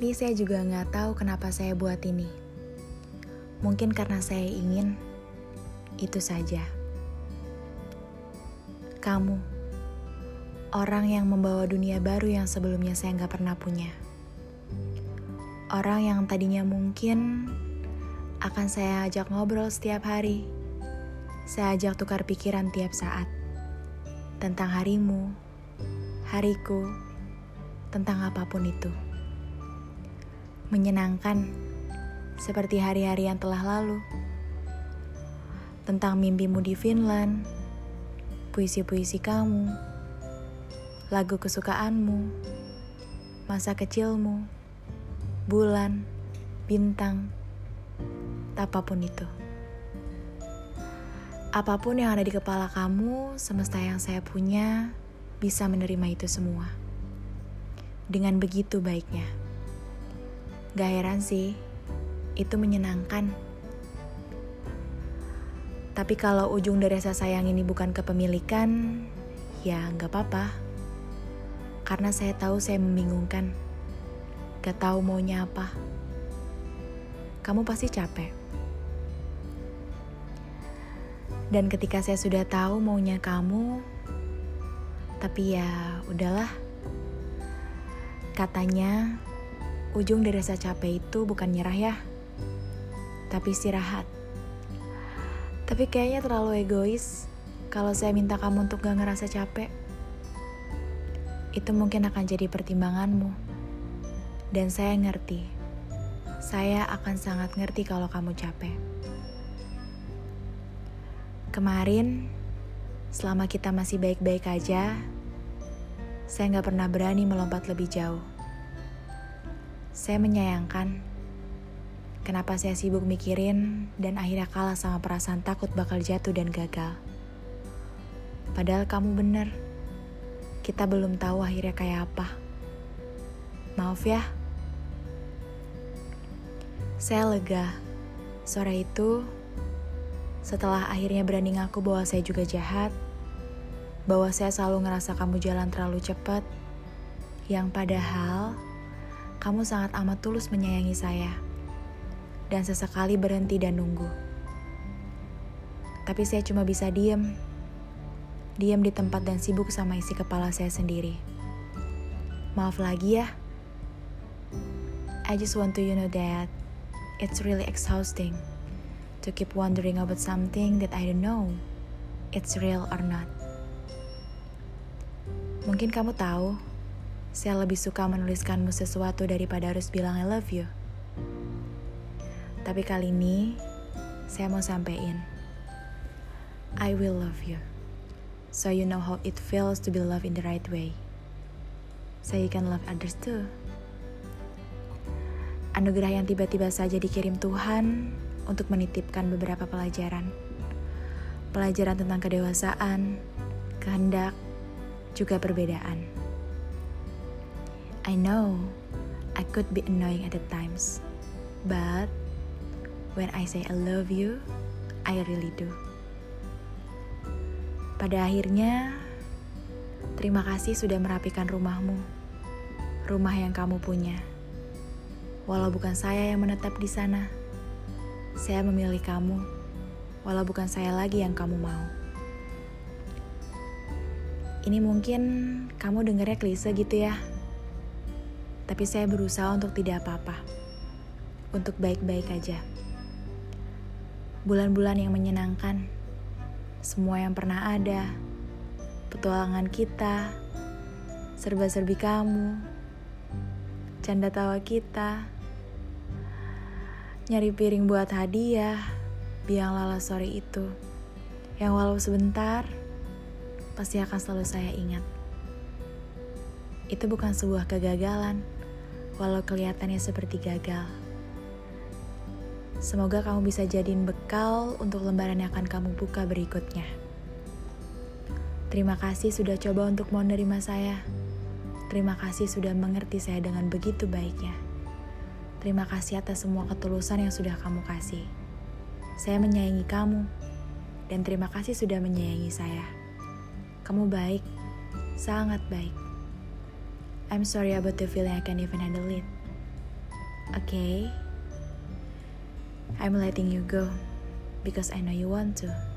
Ini saya juga nggak tahu kenapa saya buat ini. Mungkin karena saya ingin, itu saja. Kamu, orang yang membawa dunia baru yang sebelumnya saya nggak pernah punya. Orang yang tadinya mungkin akan saya ajak ngobrol setiap hari. Saya ajak tukar pikiran tiap saat. Tentang harimu, hariku, tentang apa pun itu menyenangkan, seperti hari-hari yang telah lalu. Tentang mimpimu di Finland, puisi-puisi kamu, lagu kesukaanmu, masa kecilmu, bulan, bintang, apa pun itu. Apa pun yang ada di kepala kamu, semesta yang saya punya bisa menerima itu semua. Dengan begitu baiknya. Gak heran sih, itu menyenangkan. Tapi kalau ujung dari rasa sayang ini bukan kepemilikan, ya gak apa-apa. Karena saya tahu saya membingungkan. Gak tahu maunya apa. Kamu pasti capek. Dan ketika saya sudah tahu maunya kamu, tapi ya udahlah. Katanya ujung dari rasa capek itu bukan nyerah ya, tapi istirahat. Tapi kayaknya terlalu egois kalau saya minta kamu untuk gak ngerasa capek. Itu mungkin akan jadi pertimbanganmu. Dan saya ngerti, saya akan sangat ngerti kalau kamu capek. Kemarin, selama kita masih baik-baik aja, saya nggak pernah berani melompat lebih jauh. Saya menyayangkan kenapa saya sibuk mikirin dan akhirnya kalah sama perasaan takut bakal jatuh dan gagal. Padahal kamu bener, kita belum tahu akhirnya kayak apa. Maaf ya. Saya lega. Sore itu, setelah akhirnya berani ngaku bahwa saya juga jahat, bahwa saya selalu ngerasa kamu jalan terlalu cepat, yang padahal kamu sangat amat tulus menyayangi saya, dan sesekali berhenti dan nunggu. Tapi saya cuma bisa diem, diem di tempat dan sibuk sama isi kepala saya sendiri. Maaf lagi ya. I just want to you know that it's really exhausting to keep wondering about something that I don't know it's real or not. Mungkin kamu tahu saya lebih suka menuliskanmu sesuatu daripada harus bilang I love you. Tapi kali ini, saya mau sampein. I will love you. So you know how it feels to be loved in the right way. So you can love others too. Anugerah yang tiba-tiba saja dikirim Tuhan untuk menitipkan beberapa pelajaran. Pelajaran tentang kedewasaan, kehendak, juga perbedaan. I know I could be annoying at the times, but when I say I love you, I really do. Pada akhirnya, terima kasih sudah merapikan rumahmu, rumah yang kamu punya. Walau bukan saya yang menetap di sana, saya memilih kamu, walau bukan saya lagi yang kamu mau. Ini mungkin kamu dengarnya klise gitu ya tapi saya berusaha untuk tidak apa-apa, untuk baik-baik aja. Bulan-bulan yang menyenangkan, semua yang pernah ada, petualangan kita, serba-serbi kamu, canda tawa kita, nyari piring buat hadiah, biang lala sore itu, yang walau sebentar, pasti akan selalu saya ingat. Itu bukan sebuah kegagalan walau kelihatannya seperti gagal. Semoga kamu bisa jadiin bekal untuk lembaran yang akan kamu buka berikutnya. Terima kasih sudah coba untuk mau nerima saya. Terima kasih sudah mengerti saya dengan begitu baiknya. Terima kasih atas semua ketulusan yang sudah kamu kasih. Saya menyayangi kamu, dan terima kasih sudah menyayangi saya. Kamu baik, sangat baik. I'm sorry about the feeling I can't even handle it. Okay, I'm letting you go because I know you want to.